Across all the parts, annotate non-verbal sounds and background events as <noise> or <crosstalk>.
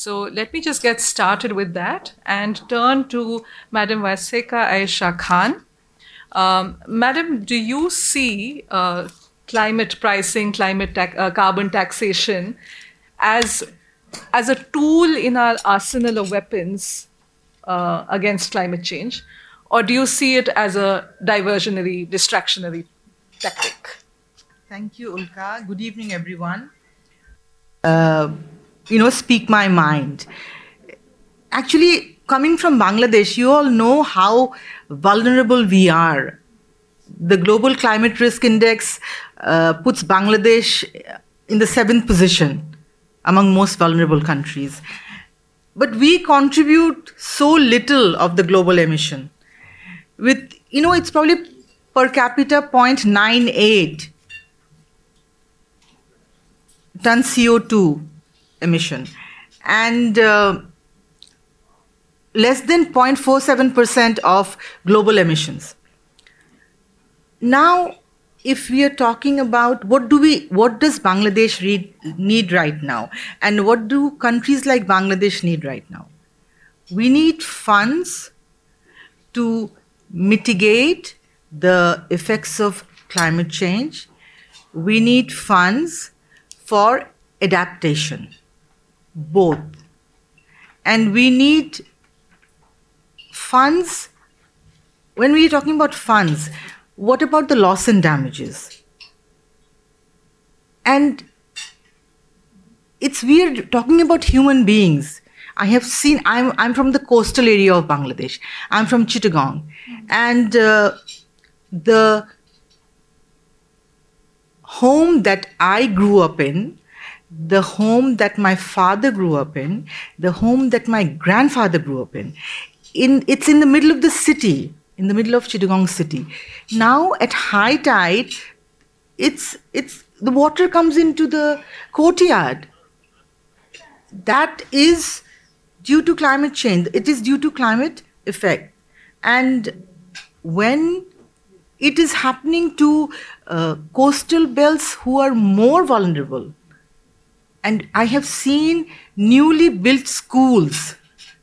So let me just get started with that and turn to Madam Wasika Ayesha Khan. Um, Madam, do you see uh, climate pricing, climate ta- uh, carbon taxation as as a tool in our arsenal of weapons uh, against climate change, or do you see it as a diversionary, distractionary tactic? Thank you, Ulka. Good evening, everyone. Uh, you know, speak my mind. Actually, coming from Bangladesh, you all know how vulnerable we are. The Global Climate Risk Index uh, puts Bangladesh in the seventh position among most vulnerable countries. But we contribute so little of the global emission. With, you know, it's probably per capita 0.98 ton CO2 emission. And uh, less than 0.47% of global emissions. Now, if we are talking about what do we what does bangladesh need right now? And what do countries like bangladesh need right now? We need funds to mitigate the effects of climate change. We need funds for adaptation both and we need funds when we are talking about funds what about the loss and damages? And it's weird talking about human beings. I have seen, I'm, I'm from the coastal area of Bangladesh. I'm from Chittagong. And uh, the home that I grew up in, the home that my father grew up in, the home that my grandfather grew up in, in it's in the middle of the city in the middle of Chittagong city. Now at high tide, it's it's the water comes into the courtyard. That is due to climate change. It is due to climate effect, and when it is happening to uh, coastal belts who are more vulnerable. And I have seen newly built schools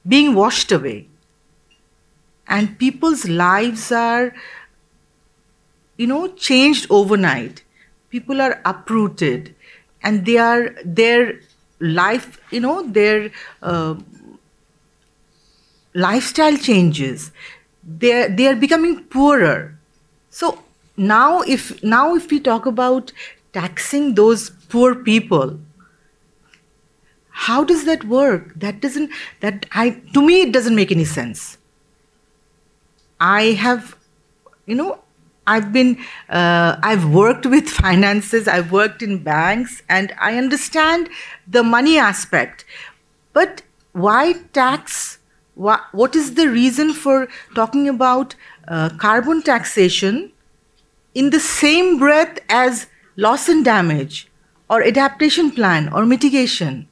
being washed away. And people's lives are you know changed overnight. People are uprooted. And they are their life you know their uh, lifestyle changes. They are, they are becoming poorer. So now if now if we talk about taxing those poor people how does that work that doesn't that i to me it doesn't make any sense I have, you know, I've been, uh, I've worked <laughs> with finances, I've worked in banks, and I understand the money aspect. But why tax? Why, what is the reason for talking about uh, carbon taxation in the same breath as loss and damage or adaptation plan or mitigation?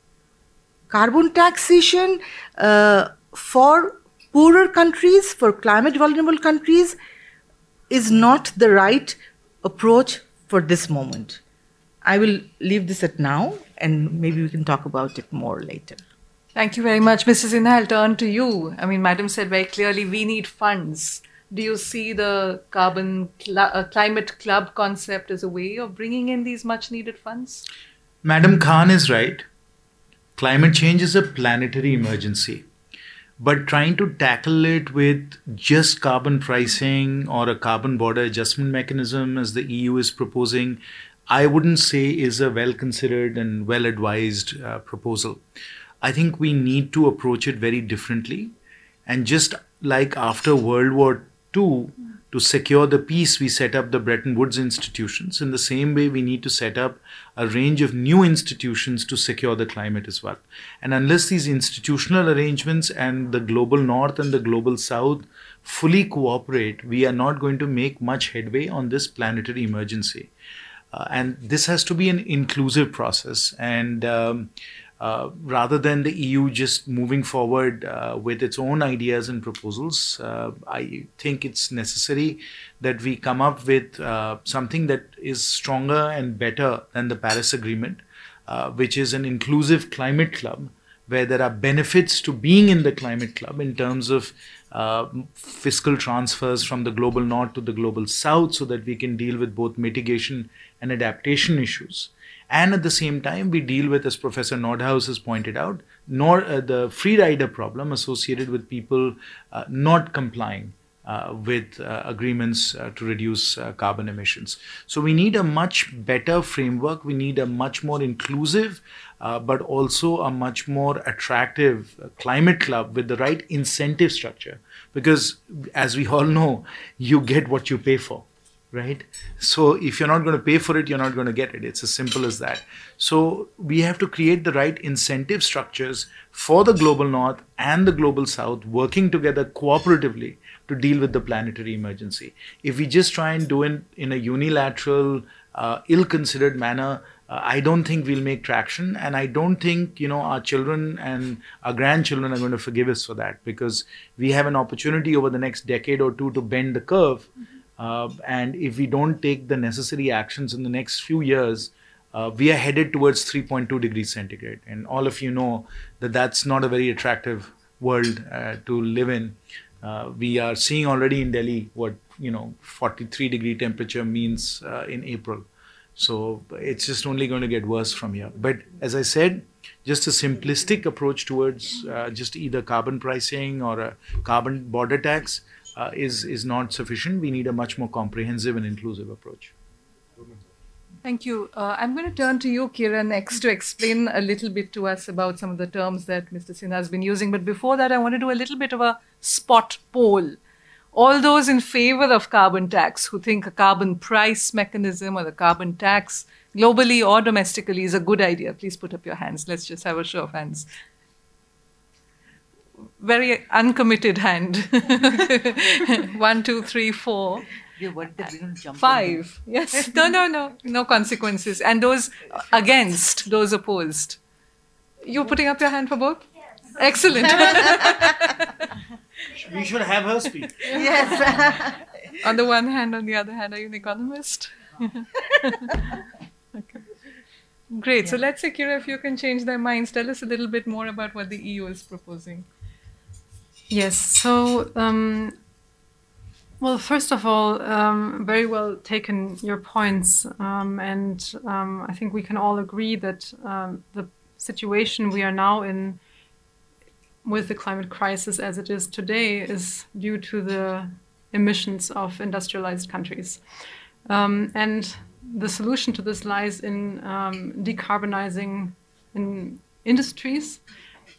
Carbon taxation uh, for poorer countries, for climate vulnerable countries, is not the right approach for this moment. I will leave this at now and maybe we can talk about it more later. Thank you very much. Mrs. Sinha, I'll turn to you. I mean, Madam said very clearly we need funds. Do you see the carbon cl- uh, climate club concept as a way of bringing in these much needed funds? Madam Khan is right. Climate change is a planetary emergency. But trying to tackle it with just carbon pricing or a carbon border adjustment mechanism, as the EU is proposing, I wouldn't say is a well considered and well advised uh, proposal. I think we need to approach it very differently. And just like after World War II, to secure the peace, we set up the Bretton Woods institutions. In the same way, we need to set up a range of new institutions to secure the climate as well. And unless these institutional arrangements and the global north and the global south fully cooperate, we are not going to make much headway on this planetary emergency. Uh, and this has to be an inclusive process. And um, uh, rather than the EU just moving forward uh, with its own ideas and proposals, uh, I think it's necessary that we come up with uh, something that is stronger and better than the Paris Agreement, uh, which is an inclusive climate club where there are benefits to being in the climate club in terms of uh, fiscal transfers from the global north to the global south so that we can deal with both mitigation and adaptation issues. And at the same time, we deal with, as Professor Nordhaus has pointed out, nor uh, the free rider problem associated with people uh, not complying uh, with uh, agreements uh, to reduce uh, carbon emissions. So we need a much better framework. We need a much more inclusive, uh, but also a much more attractive climate club with the right incentive structure. Because as we all know, you get what you pay for right? So if you're not going to pay for it, you're not going to get it. It's as simple as that. So we have to create the right incentive structures for the global north and the global south working together cooperatively to deal with the planetary emergency. If we just try and do it in a unilateral, uh, ill-considered manner, uh, I don't think we'll make traction, and I don't think you know our children and our grandchildren are going to forgive us for that because we have an opportunity over the next decade or two to bend the curve. Mm-hmm uh, and if we don't take the necessary actions in the next few years, uh, we are headed towards 3.2 degrees centigrade. And all of you know that that's not a very attractive world uh, to live in. Uh, we are seeing already in Delhi what you know 43 degree temperature means uh, in April. So it's just only going to get worse from here. But as I said, just a simplistic approach towards uh, just either carbon pricing or a carbon border tax uh, is is not sufficient. We need a much more comprehensive and inclusive approach. Thank you. Uh, I'm going to turn to you, Kira, next to explain a little bit to us about some of the terms that Mr. Sinha has been using. But before that, I want to do a little bit of a spot poll. All those in favor of carbon tax who think a carbon price mechanism or the carbon tax globally or domestically is a good idea, please put up your hands. Let's just have a show of hands very uncommitted hand. <laughs> One, two, three, four. Five. Yes. <laughs> No, no, no. No consequences. And those against, those opposed. You're putting up your hand for both? Yes. Excellent. <laughs> we should have her speak. Yes. on the one hand, on the other hand, are you an economist? okay. Great. Yeah. So let's say, Kira, if you can change their minds, tell us a little bit more about what the EU is proposing. Yes. So, um, well, first of all, um, very well taken your points, um, and um, I think we can all agree that um, the situation we are now in with the climate crisis as it is today is due to the emissions of industrialized countries, um, and the solution to this lies in decarbonizing in industries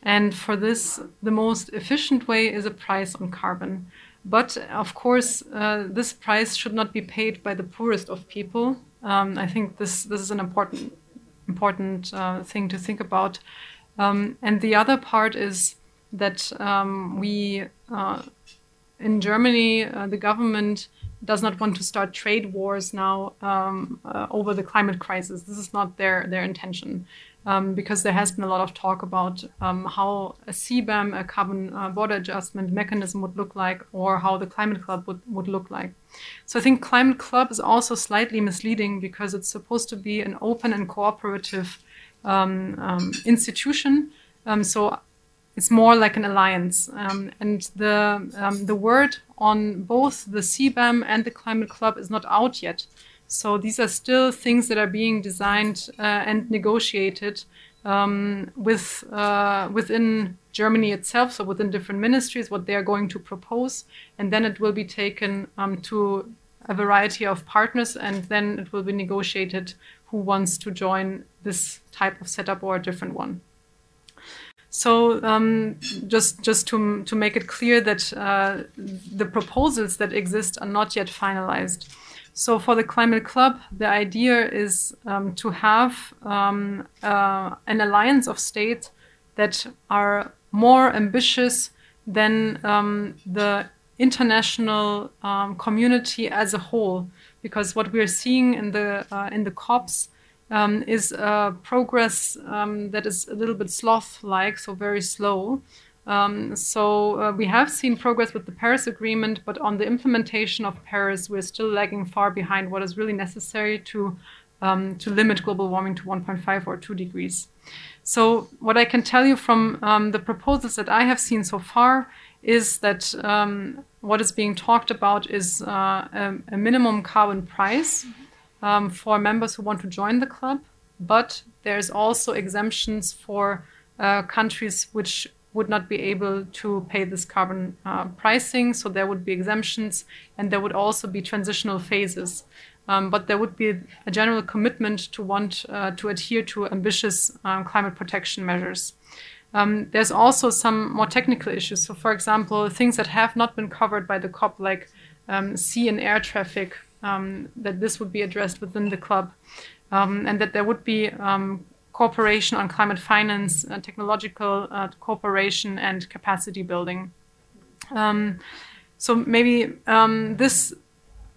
and for this, the most efficient way is a price on carbon. But of course, uh, this price should not be paid by the poorest of people. Um, I think this this is an important important uh, thing to think about. Um, and the other part is that um, we uh, in Germany, uh, the government does not want to start trade wars now um, uh, over the climate crisis. This is not their their intention um, because there has been a lot of talk about um, how a CBAM, a carbon uh, border adjustment mechanism, would look like, or how the Climate Club would, would look like. So I think Climate Club is also slightly misleading because it's supposed to be an open and cooperative um, um institution. Um, so it's more like an alliance. Um, and the, the word on both the CBAM and the Climate Club is not out yet. So these are still things that are being designed uh, and negotiated um, with uh, within Germany itself, so within different ministries, what they are going to propose, and then it will be taken um, to a variety of partners, and then it will be negotiated who wants to join this type of setup or a different one. So um, just just to to make it clear that uh, the proposals that exist are not yet finalized. So for the Climate Club, the idea is um, to have um, uh, an alliance of states that are more ambitious than um, the international um, community as a whole. Because what we're seeing in the uh, in the COPs um, is progress um, that is a little bit sloth-like, so very slow. Um, so uh, we have seen progress with the Paris Agreement, but on the implementation of Paris, we're still lagging far behind what is really necessary to um, to limit global warming to 1.5 or 2 degrees. So what I can tell you from um, the proposals that I have seen so far is that um, what is being talked about is uh, a, a, minimum carbon price um, for members who want to join the club, but there's also exemptions for uh, countries which would not be able to pay this carbon uh, pricing. So there would be exemptions, and there would also be transitional phases. Um, but there would be a general commitment to want uh, to adhere to ambitious um, climate protection measures. Um, there's also some more technical issues. So, for example, things that have not been covered by the COP, like um, sea and air traffic, um, that this would be addressed within the club, um, and that there would be cooperation on climate finance, uh, technological uh, cooperation, and capacity building. so maybe this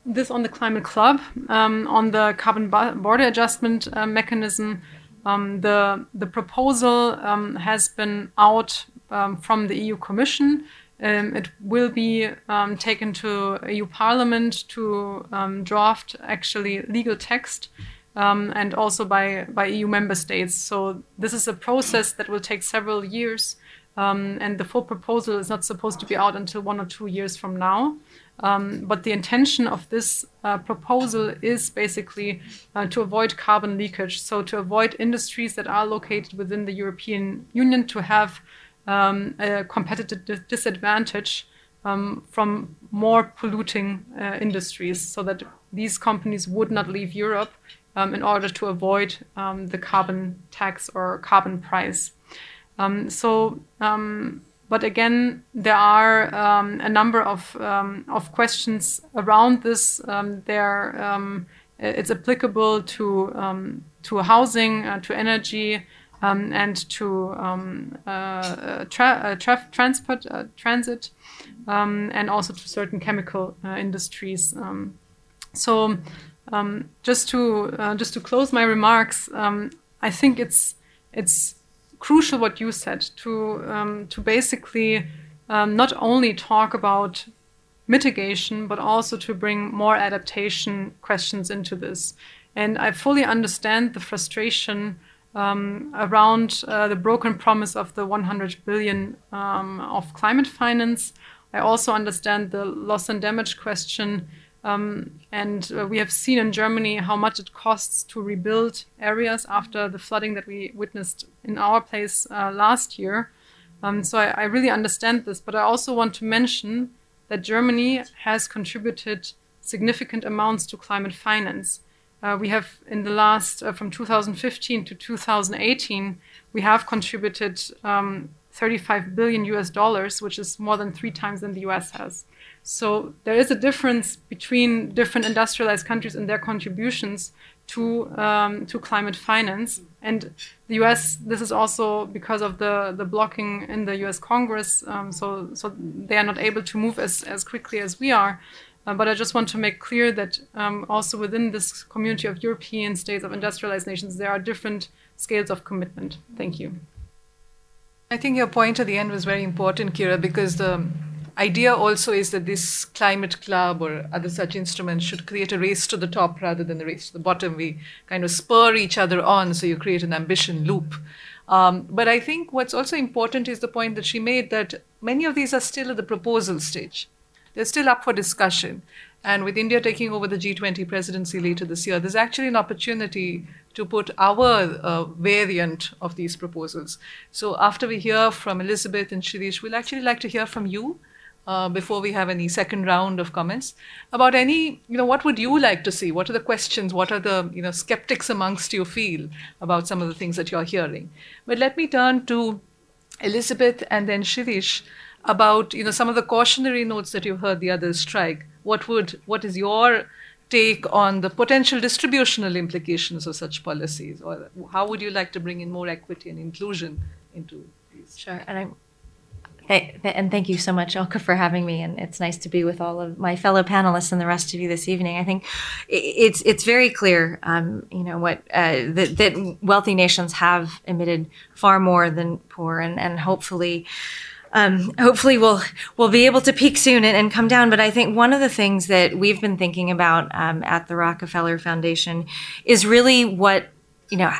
this on the climate club, um, on the carbon border adjustment uh, mechanism. Um, the the proposal um, has been out um, from the EU Commission. Um, it will be um, taken to EU Parliament to draft actually legal text. And also by, by EU member states. So, this is a process that will take several years, and the full proposal is not supposed to be out until one or two years from now. Um, but the intention of this uh, proposal is basically uh, to avoid carbon leakage, so to avoid industries that are located within the European Union to have um, a competitive disadvantage um, from more polluting uh, industries, so that these companies would not leave Europe um, in order to avoid um, the carbon tax or carbon price. Um, so but again, there are um, a number of, um, of questions around this. Um, there, um, it's applicable to, um, to housing, uh, to energy, um, and to uh, tra uh, tra transport, uh, transit, and also to certain chemical uh, industries. so, just to uh, just to close my remarks, I think it's it's crucial what you said to um, to basically um, not only talk about mitigation but also to bring more adaptation questions into this. And I fully understand the frustration um, around uh, the broken promise of the 100 billion um, of climate finance. I also understand the loss and damage question um, and uh, we have seen in Germany how much it costs to rebuild areas after the flooding that we witnessed in our place uh, last year. Um, so I, I, really understand this, but I also want to mention that Germany has contributed significant amounts to climate finance. Uh, we have, in the last, uh, from 2015 to 2018, we have contributed um, 35 billion US dollars, which is more than three times than the US has. So there is a difference between different industrialized countries and their contributions to um, to climate finance. And the U.S. This is also because of the the blocking in the U.S. Congress. Um, so so they are not able to move as as quickly as we are. Uh, but I just want to make clear that um, also within this community of European states of industrialized nations, there are different scales of commitment. Thank you. I think your point at the end was very important, Kira, because the idea also is that this climate club or other such instruments should create a race to the top rather than a race to the bottom. We kind of spur each other on, so you create an ambition loop. Um, but I think what's also important is the point that she made that many of these are still at the proposal stage. They're still up for discussion. And with India taking over the G20 presidency later this year, there's actually an opportunity to put our uh, variant of these proposals. So after we hear from Elizabeth and Shirish, we'll actually like to hear from you uh, before we have any second round of comments about any, you know, what would you like to see? What are the questions? What are the, you know, skeptics amongst you feel about some of the things that you're hearing? But let me turn to Elizabeth and then Shirish about, you know, some of the cautionary notes that you've heard the others strike. What would, what is your take on the potential distributional implications of such policies, or how would you like to bring in more equity and inclusion into these? Sure, and I'm and thank you so much, Ulka, for having me. And it's nice to be with all of my fellow panelists and the rest of you this evening. I think it's it's very clear, um, you know, what uh, that, that, wealthy nations have emitted far more than poor, and and hopefully. Um, hopefully we'll we'll be able to peak soon and, and, come down. But I think one of the things that we've been thinking about um, at the Rockefeller Foundation is really what you know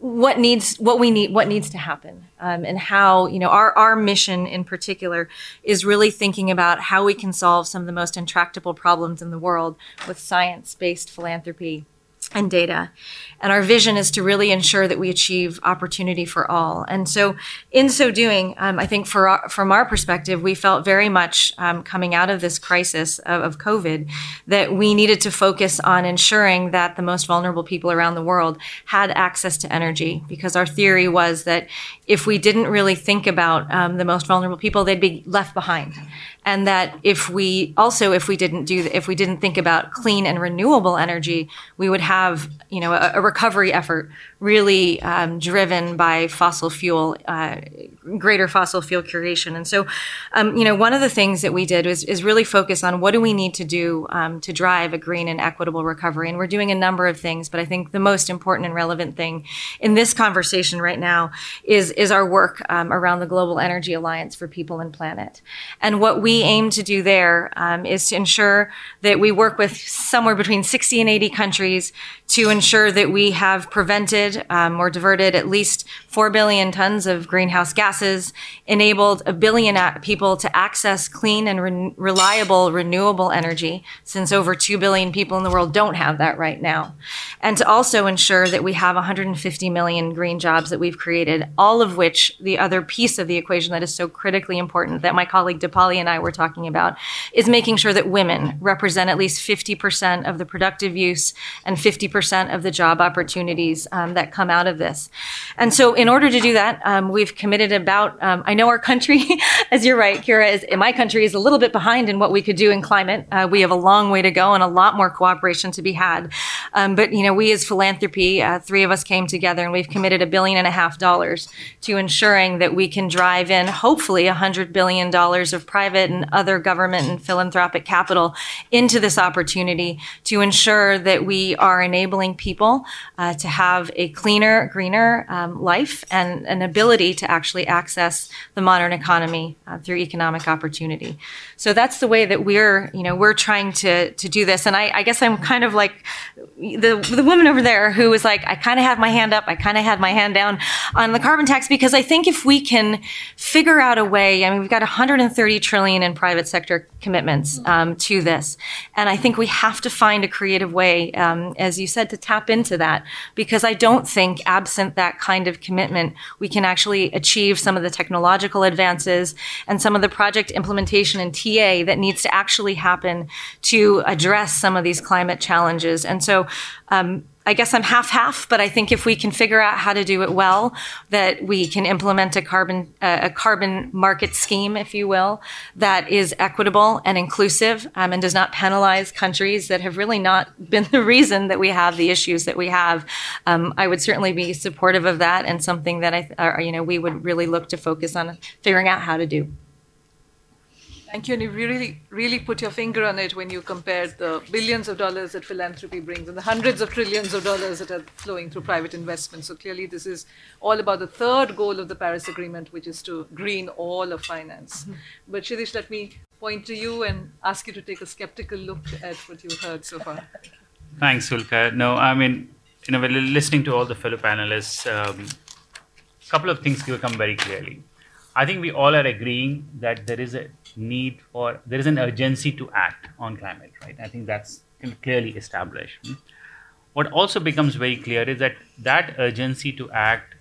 what needs what we need what needs to happen um, and how you know our our mission in particular is really thinking about how we can solve some of the most intractable problems in the world with science based philanthropy and data. And our vision is to really ensure that we achieve opportunity for all. And so, in so doing, um, I think for our, from our perspective, we felt very much um, coming out of this crisis of, of, COVID that we needed to focus on ensuring that the most vulnerable people around the world had access to energy. Because our theory was that if we didn't really think about um, the most vulnerable people, they'd be left behind. And that if we also if we didn't do if we didn't think about clean and renewable energy we would have you know a, a recovery effort really um, driven by fossil fuel, uh, greater fossil fuel curation. And so, um, you know, one of the things that we did was is really focus on what do we need to do um, to drive a green and equitable recovery. And we're doing a number of things, but I think the most important and relevant thing in this conversation right now is is our work um, around the Global Energy Alliance for People and Planet. And what we aim to do there um, is to ensure that we work with somewhere between 60 and 80 countries to ensure that we have prevented um, or diverted at least 4 billion tons of greenhouse enabled a billion people to access clean and re- reliable renewable energy, since over 2 billion people in the world don't have that right now, and to also ensure that we have 150 million green jobs that we've created, all of which the other piece of the equation that is so critically important that my colleague Deepali and I were talking about is making sure that women represent at least 50% of the productive use and 50 50% of the job opportunities um, that come out of this. And so, in order to do that, um, we've committed about, um, I know our country, <laughs> as you're right, Kira, is, in my country is a little bit behind in what we could do in climate. Uh, we have a long way to go and a lot more cooperation to be had. Um, but, you know, we as philanthropy, uh, three of us came together and we've committed a billion and a half dollars to ensuring that we can drive in, hopefully, a $100 billion of private and other government and philanthropic capital into this opportunity to ensure that we are enabling enabling people uh, to have a cleaner, greener um, life and an ability to actually access the modern economy uh, through economic opportunity. So that's the way that we're, you know, we're trying to to do this. And I, I guess I'm kind of like the the woman over there who was like, I kind of had my hand up, I kind of had my hand down on the carbon tax because I think if we can figure out a way, I mean, we've got 130 trillion in private sector commitments um, to this, and I think we have to find a creative way, um, as you said, to tap into that because I don't think, absent that kind of commitment, we can actually achieve some of the technological advances and some of the project implementation and TA that needs to actually happen to address some of these climate challenges. And so, um, I guess I'm half half, but I think if we can figure out how to do it well, that we can implement a carbon uh, a carbon market scheme, if you will, that is equitable and inclusive um, and does not penalize countries that have really not <laughs> been the reason that we have the issues that we have. Um, I would certainly be supportive of that and something that I, uh, you know, we would really look to focus on figuring out how to do. Thank you. And you really, really put your finger on it when you compared the billions of dollars that philanthropy brings and the hundreds of trillions of dollars that are flowing through private investment. So clearly, this is all about the third goal of the Paris Agreement, which is to green all of finance. Mm-hmm. But Shirish, let me point to you and ask you to take a skeptical look at what you've heard so far. Thanks, Ulka. No, I mean, you know, listening to all the fellow panelists, um, a couple of things become very clearly. I think we all are agreeing that there is a need for there is an urgency to act on climate right? I think that's clearly established. What also becomes very clear is that that urgency to act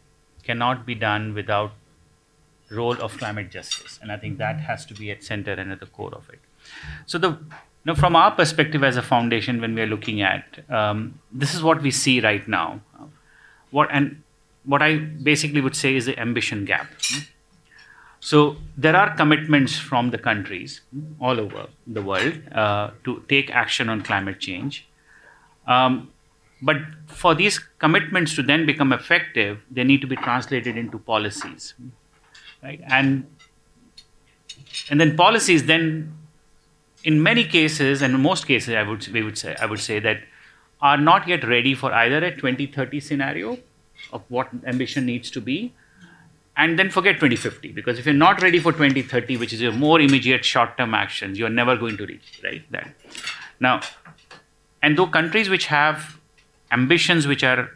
cannot be done without role of climate justice and i think that has to be at center and at the core of it. So the now from our perspective as a foundation when we are looking at um, this is what we see right now. What and what i basically would say is the ambition gap so there are commitments from the countries all over the world uh, to take action on climate change. Um, but for these commitments to then become effective, they need to be translated into policies, right? And and then policies then, in many cases and in most cases, I would we would say I would say that are not yet ready for either a 2030 scenario of what ambition needs to be and then forget 2050 because if you're not ready for 2030 which is your more immediate short term actions you're never going to reach right that now and though countries which have ambitions which are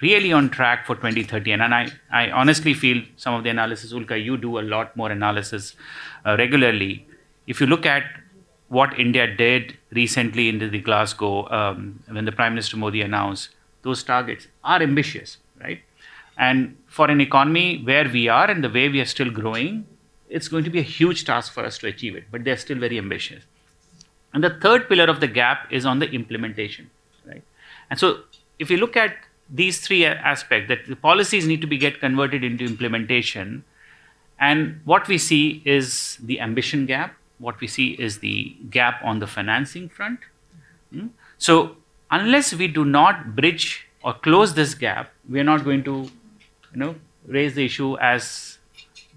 really on track for 2030. And, and I, I honestly feel some of the analysis, Ulka, you do a lot more analysis uh, regularly. If you look at what India did recently in the Glasgow, um, when the Prime Minister Modi announced, those targets are ambitious, right? And for an economy where we are and the way we are still growing, it's going to be a huge task for us to achieve it, but they're still very ambitious. And the third pillar of the gap is on the implementation, right? And so if you look at these three aspects, that the policies need to be get converted into implementation, and what we see is the ambition gap. What we see is the gap on the financing front. Hmm? So unless we do not bridge or close this gap, we are not going to, you know, raise the issue as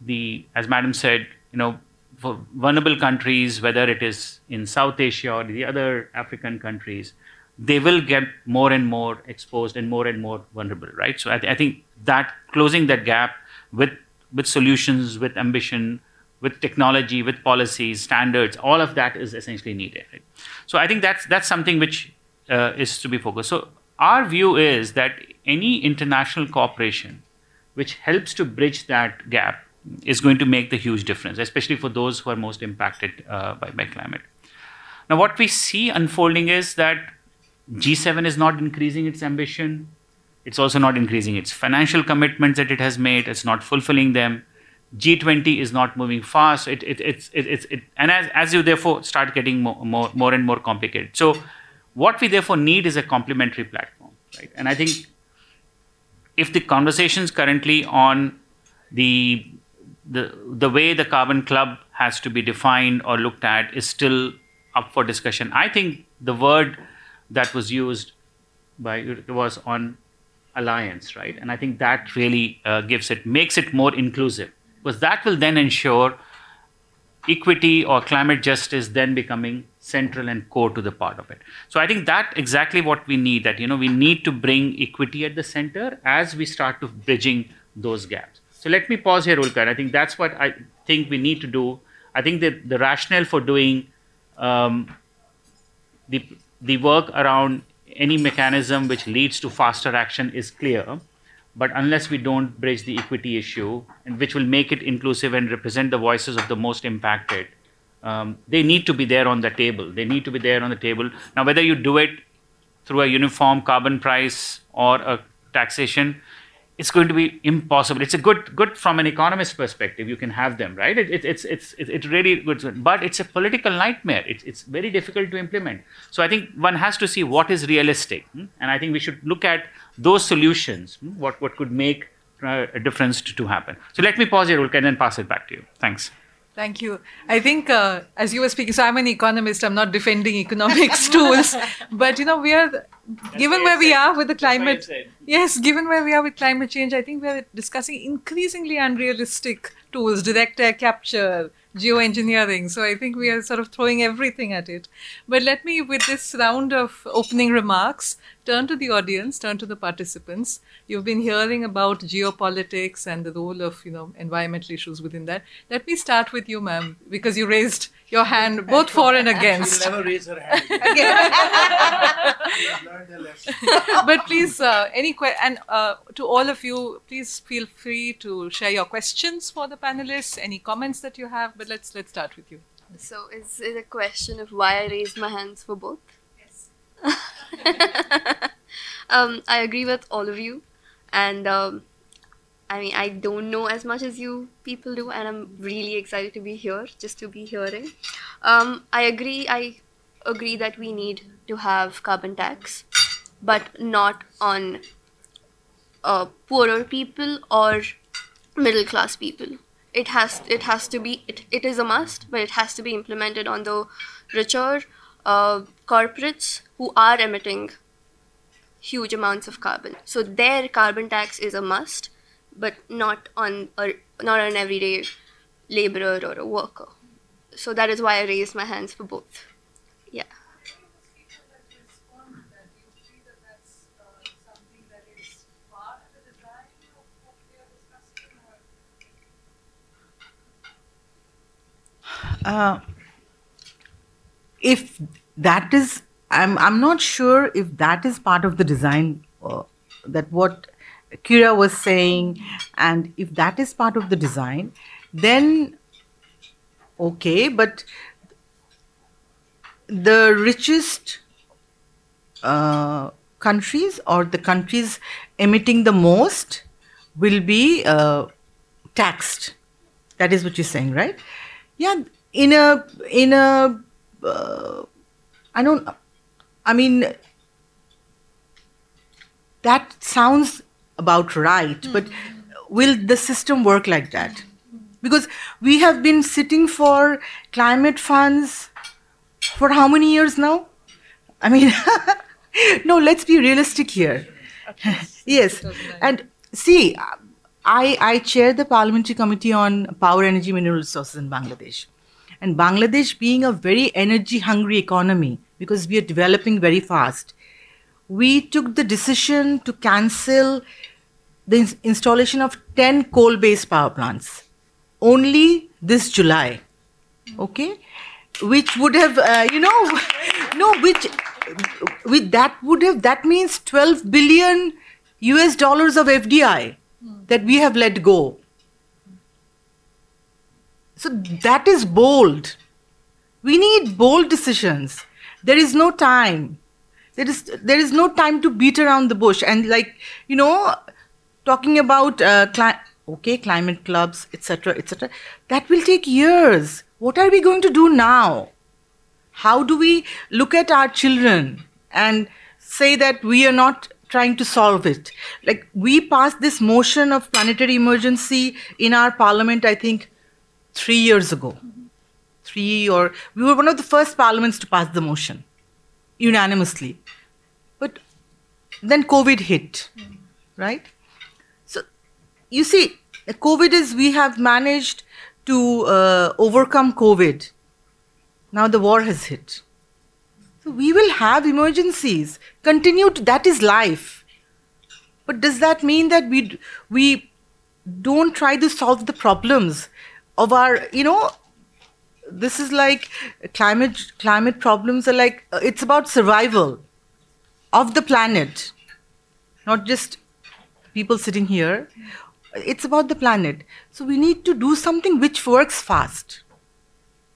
the as Madam said, you know, for vulnerable countries, whether it is in South Asia or the other African countries, they will get more and more exposed and more and more vulnerable, right? So I, th- I think that closing that gap with with solutions, with ambition, with technology, with policies, standards, all of that is essentially needed. Right? So I think that's that's something which uh, is to be focused. So our view is that any international cooperation which helps to bridge that gap is going to make the huge difference, especially for those who are most impacted uh, by, by climate. Now, what we see unfolding is that G7 is not increasing its ambition. It's also not increasing its financial commitments that it has made. It's not fulfilling them. G20 is not moving fast. It, it, it, it, it, and as, as you therefore start getting more, more, more and more complicated. So, what we therefore need is a complementary platform, right? And I think if the conversations currently on the the the way the carbon club has to be defined or looked at is still up for discussion. I think the word that was used by was on alliance, right? And I think that really uh, gives it makes it more inclusive because that will then ensure equity or climate justice then becoming central and core to the part of it so i think that exactly what we need that you know we need to bring equity at the center as we start to bridging those gaps so let me pause here, Ulka. I think that's what I think we need to do. I think that the rationale for doing um, the the work around any mechanism which leads to faster action is clear. But unless we don't bridge the equity issue, and which will make it inclusive and represent the voices of the most impacted, um, they need to be there on the table. They need to be there on the table. Now, whether you do it through a uniform carbon price or a taxation, it's going to be impossible. It's a good good from an economist perspective. You can have them, right? It, it, it's it's it's really good, but it's a political nightmare. It's it's very difficult to implement. So I think one has to see what is realistic, hmm? and I think we should look at those solutions. Hmm? What what could make uh, a difference to, to happen. So let me pause here, Ulka, and then pass it back to you. Thanks. Thank you. I think uh, as you were speaking, so I'm an economist. I'm not defending <laughs> economics tools, but you know we are That's given where we are with the climate. Yes, given where we are with climate change, I think we are discussing increasingly unrealistic tools, direct air capture, geoengineering. So I think we are sort of throwing everything at it. But let me, with this round of opening remarks, turn to the audience, turn to the participants. You've been hearing about geopolitics and the role of you know environmental issues within that. Let me start with you, ma'am, because you raised your hand both for and against. She'll never raise her hand <laughs> <laughs> but please, uh, any que- and uh, to all of you, please feel free to share your questions for the panelists. Any comments that you have. But let's let's start with you. So, is it a question of why I raised my hands for both? Yes. <laughs> um, I agree with all of you, and um, I mean, I don't know as much as you people do, and I'm really excited to be here, just to be hearing. Um, I agree. I agree that we need to have carbon tax, but not on uh, poorer people or middle class people. It has it has to be it, it is a must, but it has to be implemented on the richer uh, corporates who are emitting huge amounts of carbon. So their carbon tax is a must, but not on a not an everyday laborer or a worker. So that is why I raised my hands for both. Yeah. Uh, if that is, I'm I'm not sure if that is part of the design. Uh, that what Kira was saying, and if that is part of the design, then okay, but the richest uh, countries or the countries emitting the most will be uh, taxed. That is what you're saying, right? Yeah, in a in a uh, I don't. I mean, that sounds about right, hmm. but will the system work like that? Because we have been sitting for climate funds for how many years now? I mean, <laughs> no, let's be realistic here. <laughs> yes, and see, I, I chair the parliamentary committee on power, energy, mineral resources in Bangladesh. And Bangladesh being a very energy hungry economy, because we are developing very fast, we took the decision to cancel the ins- installation of 10 coal based power plants only this July. Okay? Which would have, uh, you know, <laughs> no, which, with that would have, that means 12 billion US dollars of FDI that we have let go. So that is bold. We need bold decisions. There is no time. There is there is no time to beat around the bush and like you know, talking about uh, cli- okay climate clubs etc etc. That will take years. What are we going to do now? How do we look at our children and say that we are not trying to solve it? Like we passed this motion of planetary emergency in our parliament, I think, three years ago. Three or we were one of the first parliaments to pass the motion unanimously. But then COVID hit, right? So you see, COVID is we have managed to uh, overcome COVID. Now the war has hit. So we will have emergencies. Continue to, that is life. But does that mean that we we don't try to solve the problems of our you know this is like climate climate problems are like uh, it's about survival of the planet not just people sitting here it's about the planet so we need to do something which works fast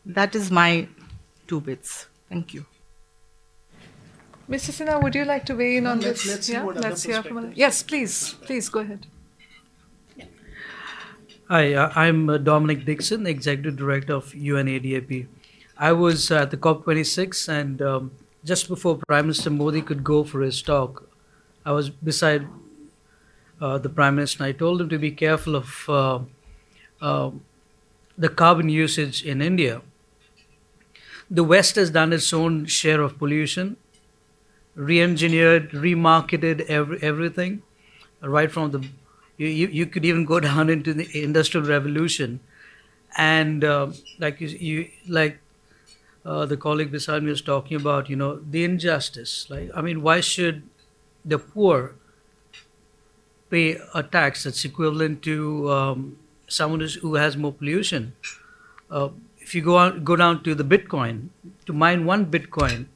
that is my two bits thank you Mr. Sinha, would you like to weigh in on let's- this? let's see yeah, what let's hear from. perspectives. Yes, please, please go ahead. Hi, uh, I'm uh, Dominic Dixon, Executive Director of UNADAP. I was at the COP26, and um, just before Prime Minister Modi could go for his talk, I was beside uh, the Prime Minister, and I told him to be careful of uh, uh, the carbon usage in India. The West has done its own share of pollution, re engineered, remarketed every, everything, right from the you, you, you could even go down into the industrial revolution and uh, like you, you like uh, the colleague beside me was talking about you know the injustice. Like i mean why should the poor pay a tax that's equivalent to um, someone who has more pollution? Uh, if you go on go down to the bitcoin to mine one bitcoin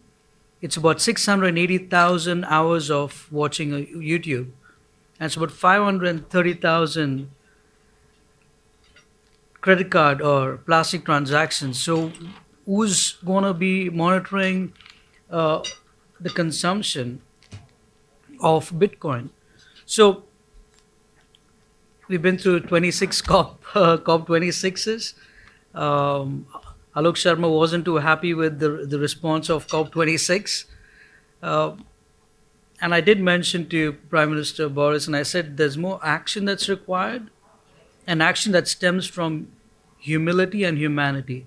it's about 680000 hours of watching youtube it's about 530,000 credit card or plastic transactions. So, who's going to be monitoring uh, the consumption of Bitcoin? So, we've been through 26 <laughs> COP uh, COP 26s. Um, Alok Sharma wasn't too happy with the the response of COP 26. Uh, and I did mention to Prime Minister Boris, and I said there's more action that's required, and action that stems from humility and humanity.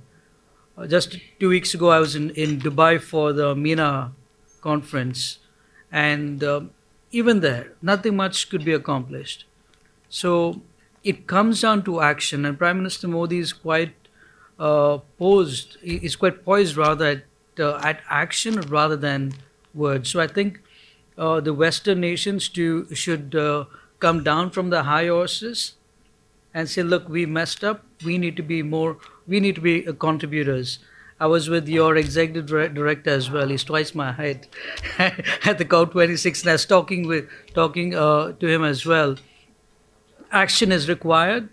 Uh, just two weeks ago, I was in, in Dubai for the MENA conference, and um even there, nothing much could be accomplished. So it comes down to action, and Prime Minister Modi is quite uh, posed, quite poised rather at, uh, at action rather than words. So I think uh, the Western nations to should uh, come down from the high horses and say, look, we messed up. We need to be more. We need to be uh, contributors. I was with your executive director as well. He's twice my height <laughs> at the COP26, and I was talking with talking uh, to him as well. Action is required,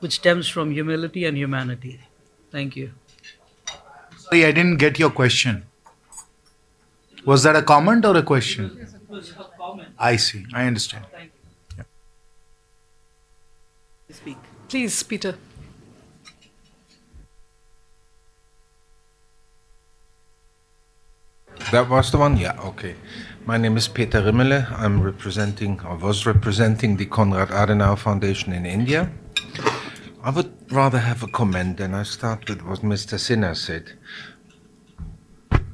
which stems from humility and humanity. Thank you. Sorry, I didn't get your question. Was that a comment or a question? I see. I understand. Yeah. Speak. Please, Peter. That was the one? Yeah, okay. My name is Peter Rimmele. I'm representing, I was representing, the Konrad Adenauer Foundation in India. I would rather have a comment, and I start with what Mr. Sinha said.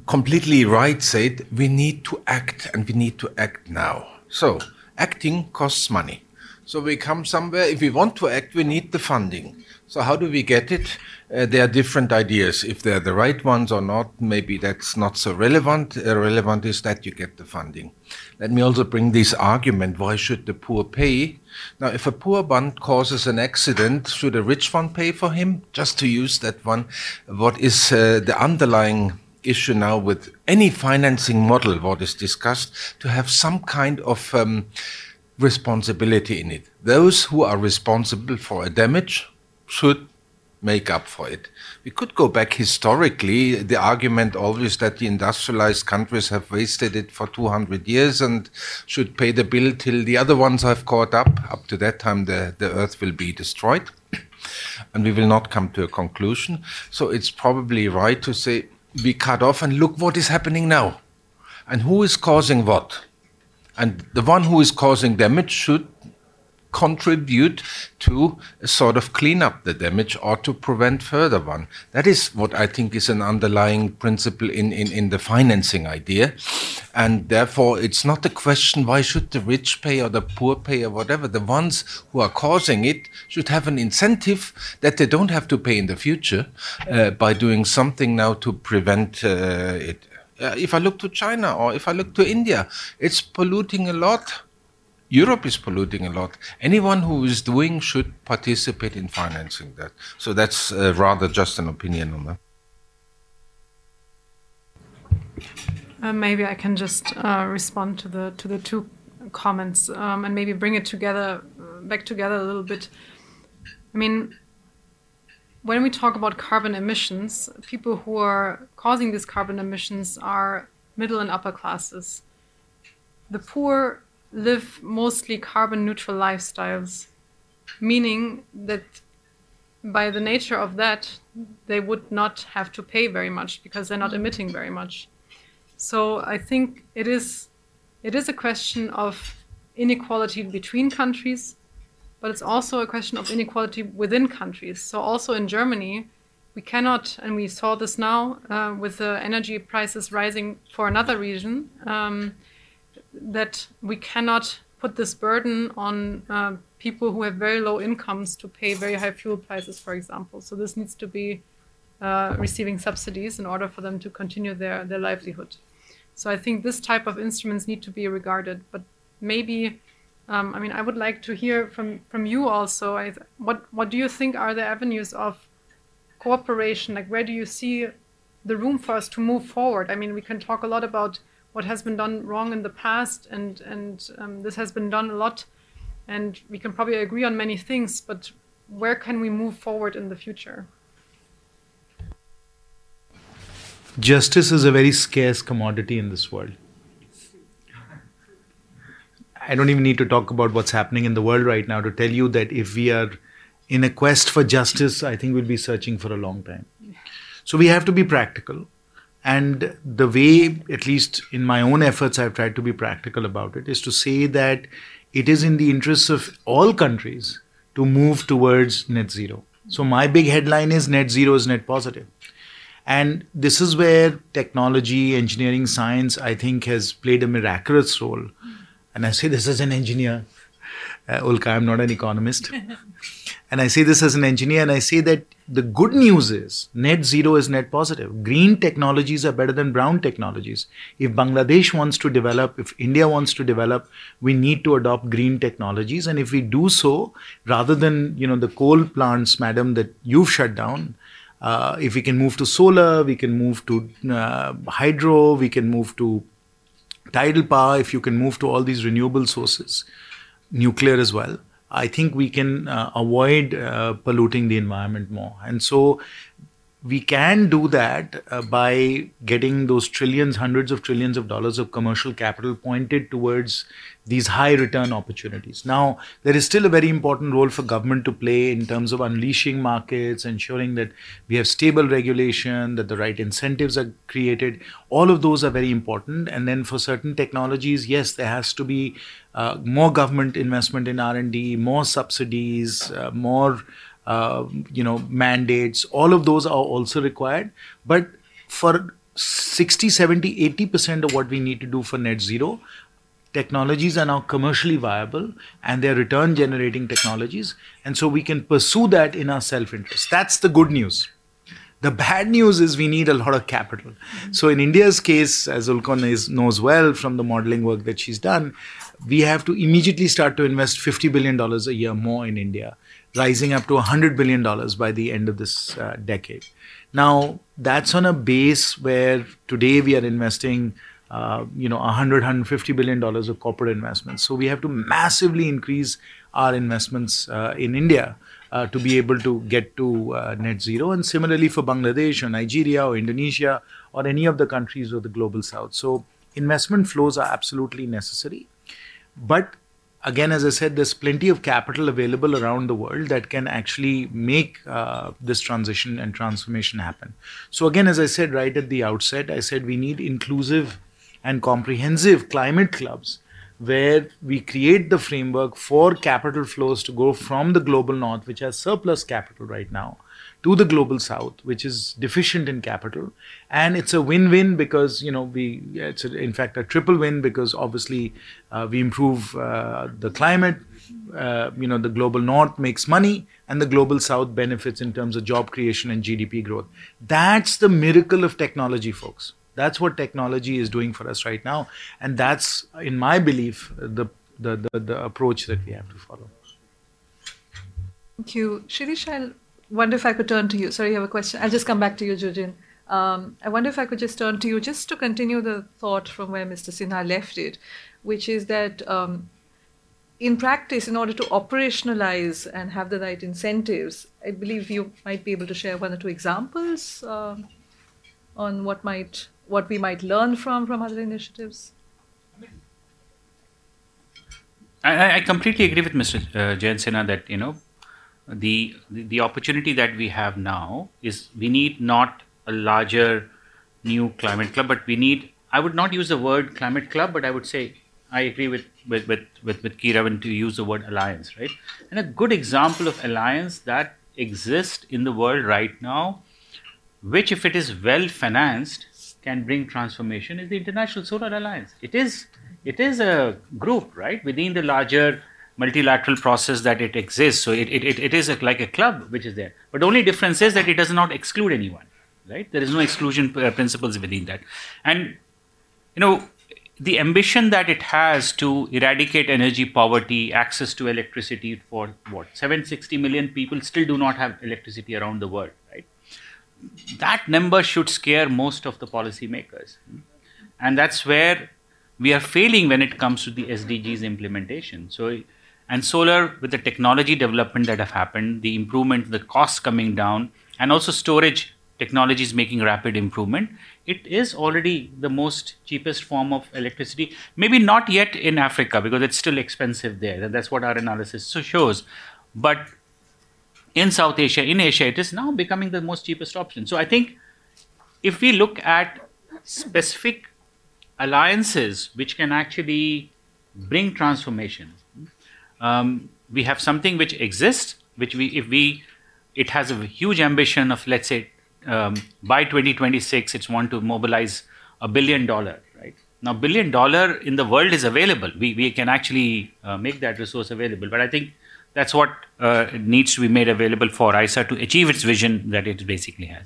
Completely right said, we need to act, and we need to act now. So, acting costs money. So we come somewhere, if we want to act, we need the funding. So how do we get it? Uh, there are different ideas. If they're the right ones or not, maybe that's not so relevant. Uh, relevant is that you get the funding. Let me also bring this argument, why should the poor pay? Now, if a poor one causes an accident, should a rich one pay for him? Just to use that one, what is uh, the underlying issue now with any financing model, what is discussed, to have some kind of um, responsibility in it. Those who are responsible for a damage should make up for it. We could go back historically. The argument always that the industrialized countries have wasted it for 200 years and should pay the bill till the other ones have caught up. Up to that time, the, the earth will be destroyed <clears throat> and we will not come to a conclusion. So it's probably right to say we cut off and look what is happening now and who is causing what. And the one who is causing damage should contribute to sort of clean up the damage or to prevent further one. That is what I think is an underlying principle in, in, in the financing idea. And therefore, it's not a question why should the rich pay or the poor pay or whatever. The ones who are causing it should have an incentive that they don't have to pay in the future uh, by doing something now to prevent uh, it. Uh, if I look to China or if I look to India, it's polluting a lot Europe is polluting a lot. Anyone who is doing should participate in financing that. So that's uh, rather just an opinion on that. Uh, maybe I can just uh, respond to the to the two comments um, and maybe bring it together uh, back together a little bit. I mean, when we talk about carbon emissions, people who are causing these carbon emissions are middle and upper classes. The poor live mostly carbon neutral lifestyles, meaning that by the nature of that, they would not have to pay very much because they're not emitting very much. So I think it is it is a question of inequality between countries, but it's also a question of inequality within countries. So also in Germany, we cannot, and we saw this now uh, with the energy prices rising for another region. Um, that we cannot put this burden on uh, people who have very low incomes to pay very high fuel prices, for example. So this needs to be uh, receiving subsidies in order for them to continue their, their livelihood. So I think this type of instruments need to be regarded. But maybe, um, I mean, I would like to hear from, from you also. I, what what do you think are the avenues of cooperation? Like, where do you see the room for us to move forward? I mean, we can talk a lot about what has been done wrong in the past, and and um, this has been done a lot, and we can probably agree on many things. But where can we move forward in the future? Justice is a very scarce commodity in this world. I don't even need to talk about what's happening in the world right now to tell you that if we are in a quest for justice, I think we'll be searching for a long time. So we have to be practical. And the way, at least in my own efforts, I've tried to be practical about it, is to say that it is in the interests of all countries to move towards net zero. So my big headline is net zero is net positive. And this is where technology, engineering, science, I think, has played a miraculous role. And I say this as an engineer. Uh, Ulka, I'm not an economist. <laughs> and I say this as an engineer, and I say that the good news is net zero is net positive. Green technologies are better than brown technologies. If Bangladesh wants to develop, if India wants to develop, we need to adopt green technologies. And if we do so, rather than you know the coal plants, madam, that you've shut down, Uh, if we can move to solar, we can move to uh, hydro, we can move to tidal power, if you can move to all these renewable sources, nuclear as well, I think we can uh, avoid uh, polluting the environment more. And so we can do that uh, by getting those trillions, hundreds of trillions of dollars of commercial capital pointed towards these high return opportunities. Now, there is still a very important role for government to play in terms of unleashing markets, ensuring that we have stable regulation, that the right incentives are created. All of those are very important. And then for certain technologies, yes, there has to be uh, more government investment in R&D, more subsidies, uh, more uh, you know mandates all of those are also required. But for 60 70 80% of what we need to do for net zero technologies are now commercially viable and they're return generating technologies. And so we can pursue that in our self interest that's the good news. The bad news is we need a lot of capital. So in India's case, as Ulka knows well from the modeling work that she's done, we have to immediately start to invest $50 billion a year more in India rising up to $100 billion by the end of this uh, decade. Now, that's on a base where today we are investing, uh, you know, 100, 150 billion dollars of corporate investments. So we have to massively increase our investments uh, in India uh, to be able to get to uh, net zero. And similarly for Bangladesh or Nigeria or Indonesia or any of the countries of the global south. So investment flows are absolutely necessary. But again, as I said, there's plenty of capital available around the world that can actually make uh, this transition and transformation happen. So, again, as I said right at the outset, I said we need inclusive and comprehensive climate clubs where we create the framework for capital flows to go from the global north, which has surplus capital right now, to the global south, which is deficient in capital, and it's a win-win because you know we it's a, in fact a triple win because obviously uh, we improve uh, the climate, uh, you know the global north makes money, and the global south benefits in terms of job creation and GDP growth. That's the miracle of technology, folks. That's what technology is doing for us right now, and that's, in my belief, the the, the, the approach that we have to follow. Thank you. Shirish, I'll wonder if I could turn to you. Sorry, you have a question. I'll just come back to you, Jujin. Um, I wonder if I could just turn to you just to continue the thought from where Mr. Sinha left it, which is that um, in practice, in order to operationalize and have the right incentives, I believe you might be able to share one or two examples uh, on what might what we might learn from from other initiatives. I, I completely agree with Mr. Uh, Sinha that you know the, the opportunity that we have now is we need not a larger new climate club, but we need. I would not use the word climate club, but I would say I agree with with with with, with Kira Vinke to use the word alliance, right? And a good example of alliance that exists in the world right now, which if it is well financed, can bring transformation, is the International Solar Alliance. It is it is a group, right, within the larger multilateral process that it exists. So it, it, it is a, like a club which is there. But the only difference is that it does not exclude anyone, right? There is no exclusion uh, principles within that. And, you know, the ambition that it has to eradicate energy poverty, access to electricity for what, 760 million people still do not have electricity around the world, right? That number should scare most of the policymakers. And that's where we are failing when it comes to the SDGs implementation. So and solar, with the technology development that have happened, the improvement, the costs coming down, and also storage technologies making rapid improvement, it is already the most cheapest form of electricity. Maybe not yet in Africa because it's still expensive there. And That's what our analysis shows. But in South Asia, in Asia, it is now becoming the most cheapest option. So I think if we look at specific alliances which can actually bring transformation, um, we have something which exists, which we, if we, it has a huge ambition of, let's say, um, by 2026, it's want to mobilize a billion dollar, right? Now, billion dollar in the world is available. We, we can actually uh, make that resource available. But I think that's what uh, needs to be made available for ISA to achieve its vision that it basically has.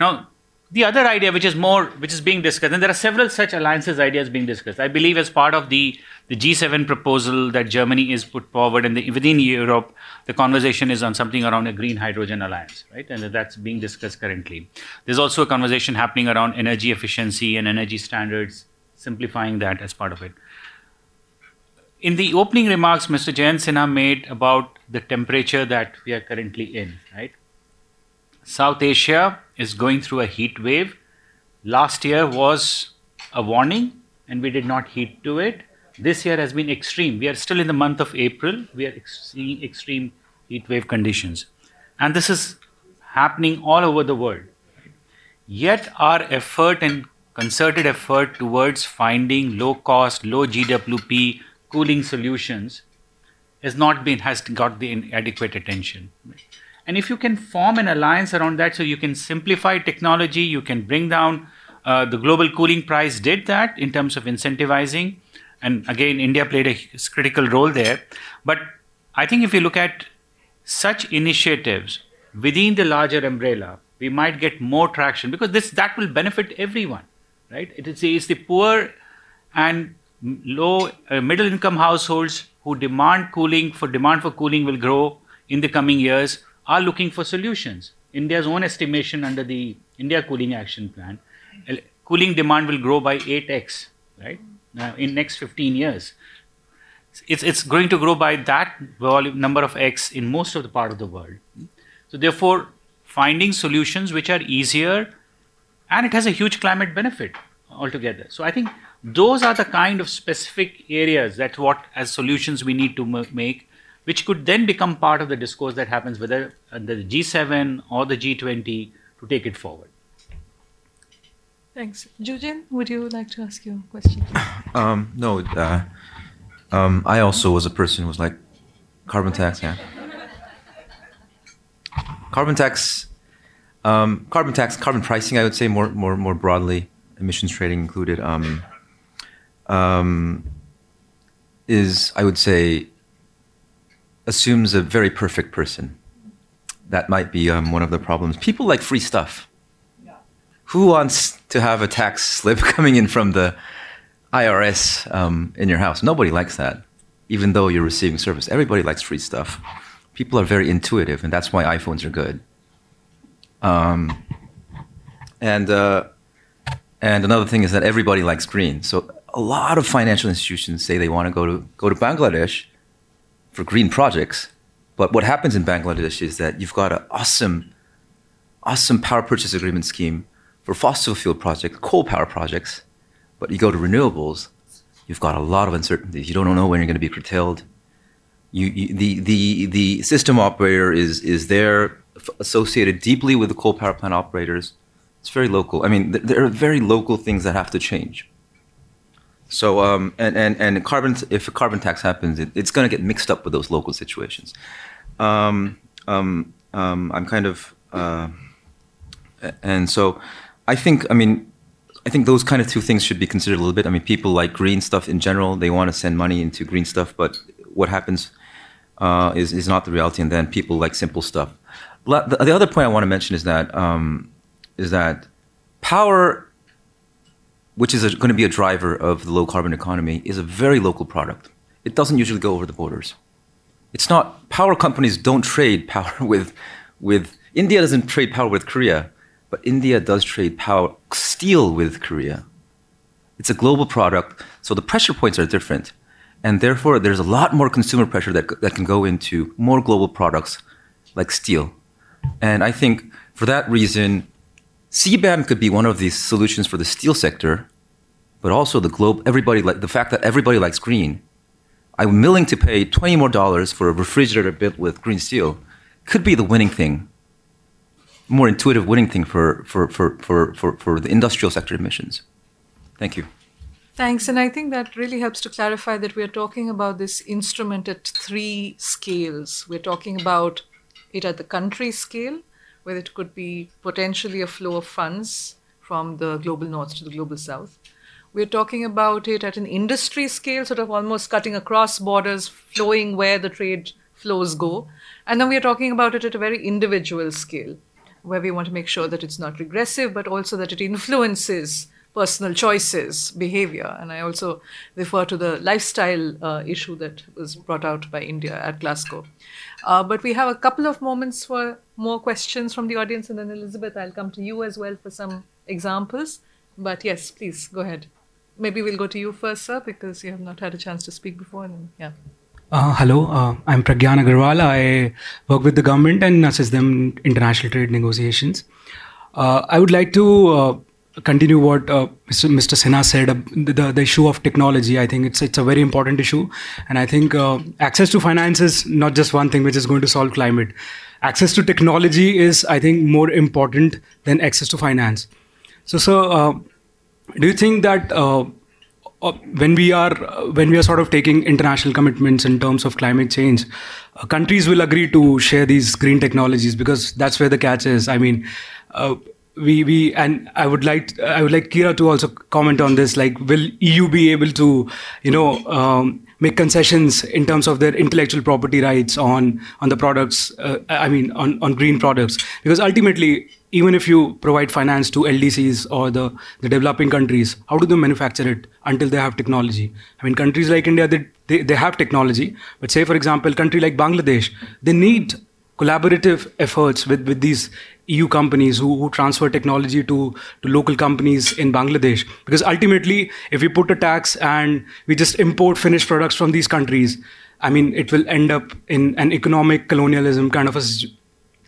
Now, the other idea, which is more, which is being discussed, and there are several such alliances ideas being discussed. I believe as part of the the G7 proposal that Germany is put forward, and the, within Europe, the conversation is on something around a green hydrogen alliance, right? And that's being discussed currently. There's also a conversation happening around energy efficiency and energy standards, simplifying that as part of it. In the opening remarks, Mr. Jayant Sinha made about the temperature that we are currently in, right? South Asia is going through a heat wave. Last year was a warning, and we did not heed to it. This year has been extreme. We are still in the month of April. We are seeing extreme heat wave conditions. And this is happening all over the world. Yet, our effort and concerted effort towards finding low cost, low GWP cooling solutions has not been has got the adequate attention. And if you can form an alliance around that, so you can simplify technology, you can bring down uh, the global cooling price, did that in terms of incentivizing. And again, India played a critical role there. But I think if you look at such initiatives within the larger umbrella, we might get more traction because this that will benefit everyone, right? It is it's the poor and low uh, middle income households who demand cooling for demand for cooling will grow in the coming years are looking for solutions. India's own estimation under the India Cooling Action Plan, cooling demand will grow by 8x, right, uh, in next 15 years. It's, it's going to grow by that volume, number of x in most of the part of the world. So therefore, finding solutions which are easier, and it has a huge climate benefit altogether. So I think those are the kind of specific areas that what as solutions we need to make which could then become part of the discourse that happens whether the G7 or the G20 to take it forward. Thanks. Jujin, would you like to ask your question? <coughs> Um, no, uh, um, I also was a person who was like, carbon tax, yeah. Carbon tax, um, carbon tax, carbon pricing, I would say more, more, more broadly, emissions trading included, um, um, is, I would say, assumes a very perfect person. That might be um, one of the problems. People like free stuff. Yeah. Who wants to have a tax slip <laughs> coming in from the IRS um, in your house? Nobody likes that, even though you're receiving service. Everybody likes free stuff. People are very intuitive, and that's why iPhones are good. Um, and uh, and another thing is that everybody likes green. So a lot of financial institutions say they want to go to go to Bangladesh for green projects. But what happens in Bangladesh is that you've got an awesome, awesome power purchase agreement scheme for fossil fuel projects, coal power projects. But you go to renewables, you've got a lot of uncertainties. You don't know when you're going to be curtailed. You, you, the, the, the system operator is, is there associated deeply with the coal power plant operators. It's very local. I mean, th- there are very local things that have to change. So um, and and and carbon if a carbon tax happens, it, it's going to get mixed up with those local situations. Um, um, um, I'm kind of uh, and so I think I mean I think those kind of two things should be considered a little bit. I mean, people like green stuff in general; they want to send money into green stuff, but what happens uh, is is not the reality. And then people like simple stuff. The, the other point I want to mention is that um, is that power which is going to be a driver of the low carbon economy, is a very local product. It doesn't usually go over the borders. It's not, power companies don't trade power <laughs> with, with India doesn't trade power with Korea, but India does trade power, steel with Korea. It's a global product, so the pressure points are different. And therefore, there's a lot more consumer pressure that, that can go into more global products like steel. And I think for that reason, CBAM could be one of these solutions for the steel sector, but also the globe. Everybody like the fact that everybody likes green. I'm willing to pay twenty more dollars for a refrigerator built with green steel. Could be the winning thing, more intuitive winning thing for for for for for, for the industrial sector emissions. Thank you. Thanks. And I think that really helps to clarify that we're talking about this instrument at three scales. We're talking about it at the country scale, where it could be potentially a flow of funds from the global north to the global south. We're talking about it at an industry scale, sort of almost cutting across borders, flowing where the trade flows go. And then we're talking about it at a very individual scale, where we want to make sure that it's not regressive, but also that it influences personal choices, behavior. And I also refer to the lifestyle uh, issue that was brought out by India at Glasgow. Uh, but we have a couple of moments for more questions from the audience, and then Elizabeth, I'll come to you as well for some examples. But yes, please go ahead. Maybe we'll go to you first, sir, because you have not had a chance to speak before. And yeah. Uh, hello, uh, I'm Pragyan Agarwal. I work with the government and assist them in international trade negotiations. Uh, I would like to uh, continue what uh, Mr. Mr. Sinha said, uh, the, the issue of technology. I think it's it's a very important issue, and I think uh, access to finance is not just one thing which is going to solve climate. Access to technology is, I think, more important than access to finance. So, so uh, do you think that uh, uh, when we are when we are sort of taking international commitments in terms of climate change, countries will agree to share these green technologies because that's where the catch is. I mean we we and I would like I would like Kira to also comment on this. Like, will EU be able to, you know, um, make concessions in terms of their intellectual property rights on on the products? Uh, I mean, on on green products, because ultimately, even if you provide finance to LDCs or the the developing countries, how do they manufacture it until they have technology? I mean, countries like India, they they, they have technology, but say for example, country like Bangladesh, they need collaborative efforts with, with these EU companies who, who transfer technology to, to local companies in Bangladesh. Because ultimately, if we put a tax and we just import finished products from these countries, I mean, it will end up in an economic colonialism kind of a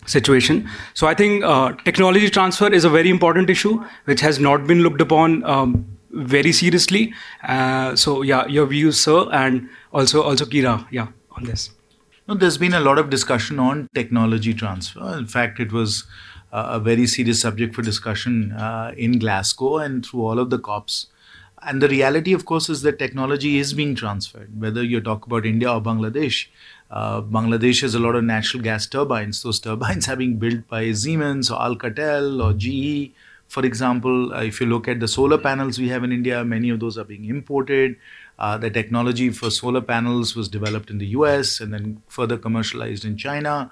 situation. So I think uh, technology transfer is a very important issue, which has not been looked upon um, very seriously. Uh, so yeah, your views, sir, and also also Kira, yeah, on this. No, there's been a lot of discussion on technology transfer. In fact, it was a very serious subject for discussion uh, in Glasgow and through all of the COPs. And the reality, of course, is that technology is being transferred, whether you talk about India or Bangladesh. Uh, Bangladesh has a lot of natural gas turbines. Those turbines <laughs> are being built by Siemens or Alcatel or GE. For example, uh, if you look at the solar panels we have in India, many of those are being imported. Uh, the technology for solar panels was developed in the US and then further commercialized in China.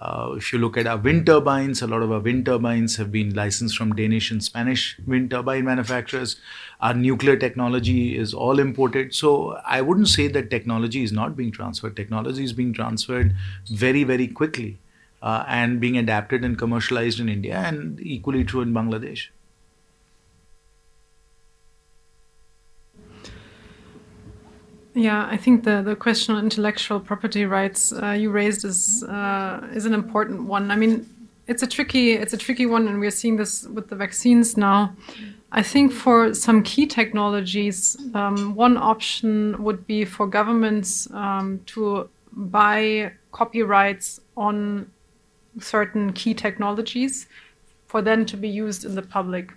Uh, if you look at our wind turbines, a lot of our wind turbines have been licensed from Danish and Spanish wind turbine manufacturers. Our nuclear technology is all imported. So I wouldn't say that technology is not being transferred. Technology is being transferred very, very quickly uh, and being adapted and commercialized in India, and equally true in Bangladesh. Yeah, I think the, the question on intellectual property rights uh, you raised is uh, is an important one. I mean, it's a tricky it's a tricky one, and we're seeing this with the vaccines now. I think for some key technologies, um, one option would be for governments um, to buy copyrights on certain key technologies for them to be used in the public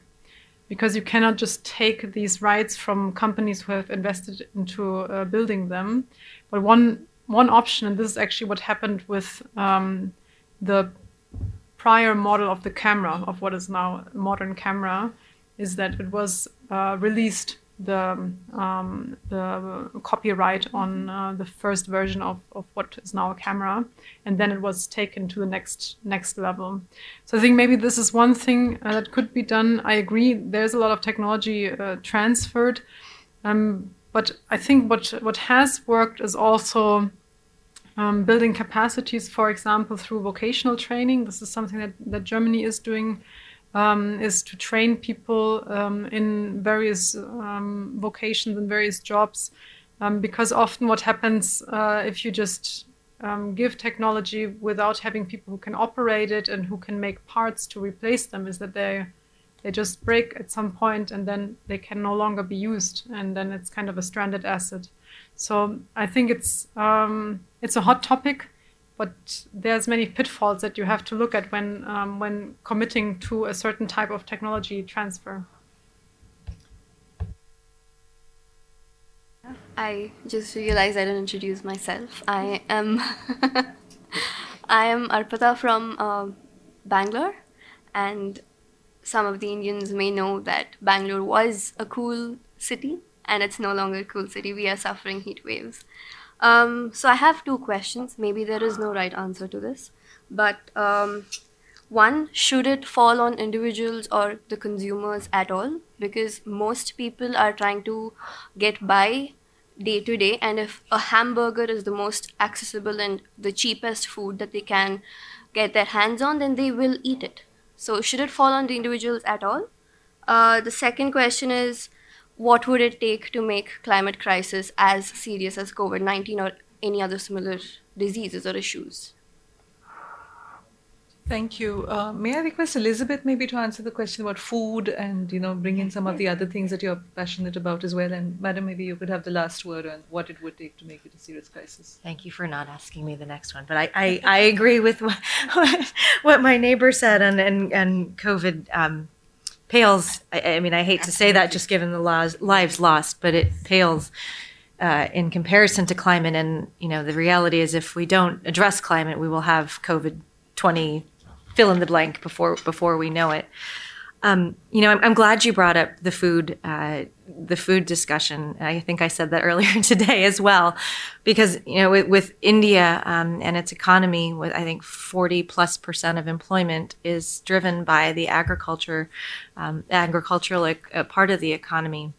because you cannot just take these rights from companies who have invested into uh, building them. But one one option, and this is actually what happened with um, the prior model of the camera, of what is now modern camera, is that it was uh, released the um, the copyright on uh, the first version of, of what is now a camera, and then it was taken to the next next level. So I think maybe this is one thing uh, that could be done. I agree. There's a lot of technology uh, transferred, um, but I think what what has worked is also um, building capacities. For example, through vocational training. This is something that that Germany is doing um, is to train people um, in various um, vocations and various jobs. Um, because often what happens uh, if you just um, give technology without having people who can operate it and who can make parts to replace them is that they they just break at some point and then they can no longer be used and then it's kind of a stranded asset. So I think it's um, it's a hot topic but there's many pitfalls that you have to look at when um, when committing to a certain type of technology transfer. I just realized I didn't introduce myself. I am <laughs> I am Arpita from uh, Bangalore, and some of the Indians may know that Bangalore was a cool city, and it's no longer a cool city. We are suffering heat waves. Um, so I have two questions. Maybe there is no right answer to this, but um, one, should it fall on individuals or the consumers at all? Because most people are trying to get by day to day, and if a hamburger is the most accessible and the cheapest food that they can get their hands on, then they will eat it. So, should it fall on the individuals at all? Uh, the second question is what would it take to make climate crisis as serious as COVID-19 or any other similar diseases or issues? Thank you. Uh, may I request Elizabeth maybe to answer the question about food and you know bring in some of the other things that you're passionate about as well. And Madam, maybe you could have the last word on what it would take to make it a serious crisis. Thank you for not asking me the next one, but I, I, I agree with <laughs> what, what my neighbor said, and and, and COVID um, pales. I, I mean, I hate to say that, just given the laws, lives lost, but it pales. Uh, in comparison to climate, and you know, the reality is, if we don't address climate, we will have COVID twenty fill in the blank before before we know it. Um, you know, I'm, I'm, glad you brought up the food uh, the food discussion. I think I said that <laughs> earlier today as well, because you know, with, with India um, and its economy, with I think 40 plus percent of employment is driven by the agriculture, um, agricultural uh, part of the economy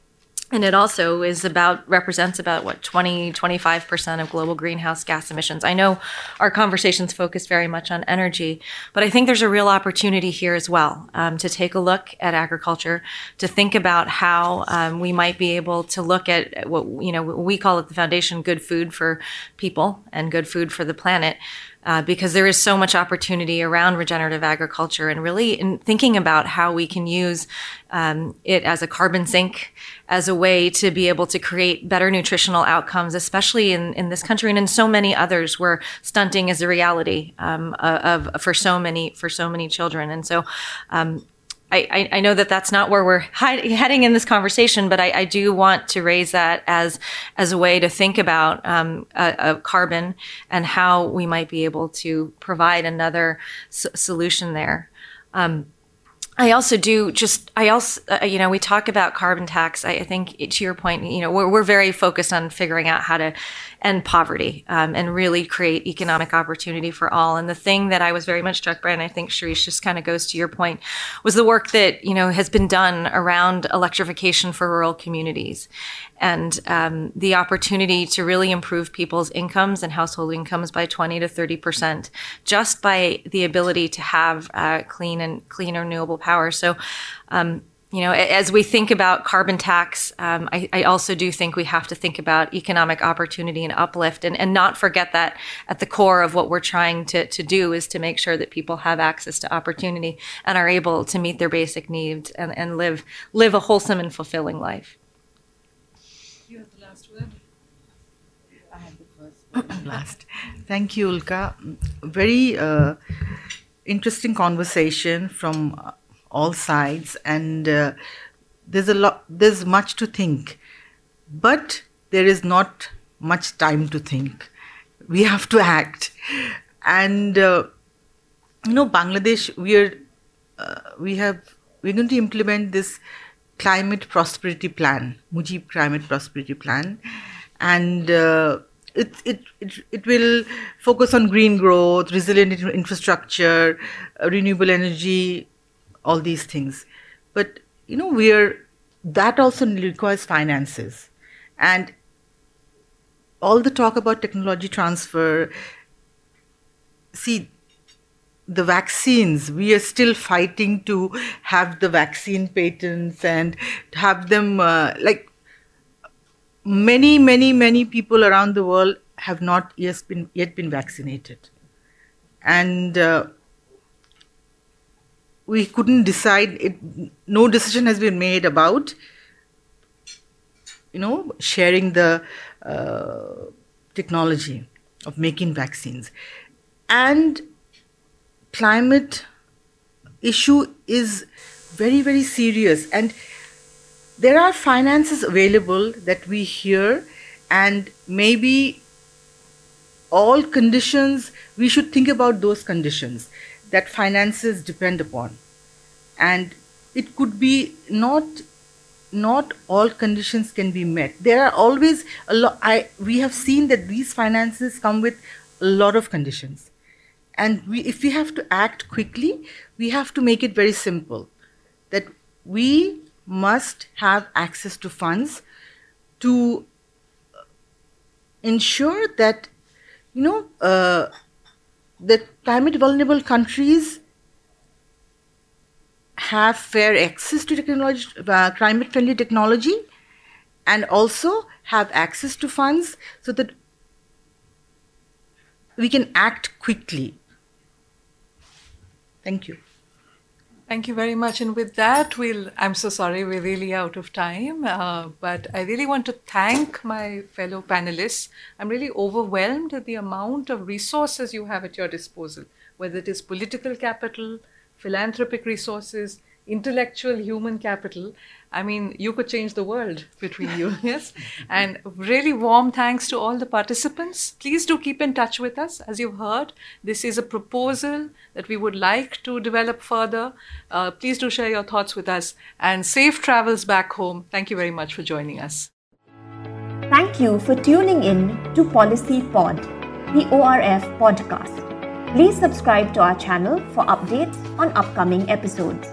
and it also is about represents about what 20 25% of global greenhouse gas emissions. I know our conversations focus very much on energy but i think there's a real opportunity here as well um, to take a look at agriculture to think about how um, we might be able to look at what you know we call it the foundation good food for people and good food for the planet uh, because there is so much opportunity around regenerative agriculture and really in thinking about how we can use um, it as a carbon sink, as a way to be able to create better nutritional outcomes, especially in, in this country and in so many others where stunting is a reality um, of, of, for so many for so many children. And so um, I, I, know that that's not where we're heading in this conversation, but I, I, do want to raise that as as a way to think about um, a, a carbon and how we might be able to provide another s- solution there. Um, I also do just, I also, uh, you know, we talk about carbon tax. I, I, think to your point, you know, we're, we're very focused on figuring out how to end poverty um, and really create economic opportunity for all. And the thing that I was very much struck by, and I think Shirish just kind of goes to your point, was the work that, you know, has been done around electrification for rural communities and um, the opportunity to really improve people's incomes and household incomes by 20 to 30 percent just by the ability to have uh, clean and clean renewable power. So. Um, you know, as we think about carbon tax, um, I, I, also do think we have to think about economic opportunity and uplift and, and not forget that at the core of what we're trying to, to do is to make sure that people have access to opportunity and are able to meet their basic needs and, and live, live a wholesome and fulfilling life. You have the last. word. I have the first. <coughs> Last. Thank you, Ulka. Very uh, interesting conversation from uh, all sides, and uh, there's a lot. There's much to think, but there is not much time to think. We have to act, and uh, you know, Bangladesh. We are. Uh, we have. We're going to implement this climate prosperity plan, Mujib Climate Prosperity Plan, and uh, it, it, it, it will focus on green growth, resilient infrastructure, uh, renewable energy, all these things. But, you know, we're, that also requires finances. And all the talk about technology transfer, see, the vaccines, we are still fighting to have the vaccine patents and have them, uh, like, many, many, many people around the world have not yet been, yet been vaccinated. And uh, we couldn't decide, it, no decision has been made about, you know, sharing the uh, technology of making vaccines. And climate issue is very, very serious. And there are finances available that we hear, and maybe all conditions, we should think about those conditions that finances depend upon. And it could be not not all conditions can be met. There are always a lot. I we have seen that these finances come with a lot of conditions, and we, if we have to act quickly, we have to make it very simple that we must have access to funds to ensure that you know uh, that climate vulnerable countries have fair access to technology, uh, climate friendly technology and also have access to funds so that we can act quickly. Thank you. Thank you very much. And with that, we'll. I'm so sorry, we're really out of time. Uh, but I really want to thank my fellow panelists. I'm really overwhelmed at the amount of resources you have at your disposal, whether it is political capital, philanthropic resources, intellectual human capital. I mean, you could change the world between you, <laughs> yes? And really warm thanks to all the participants. Please do keep in touch with us. As you've heard, this is a proposal that we would like to develop further. Uh, please do share your thoughts with us and safe travels back home. Thank you very much for joining us. Thank you for tuning in to Policy Pod, the ORF podcast. Please subscribe to our channel for updates on upcoming episodes.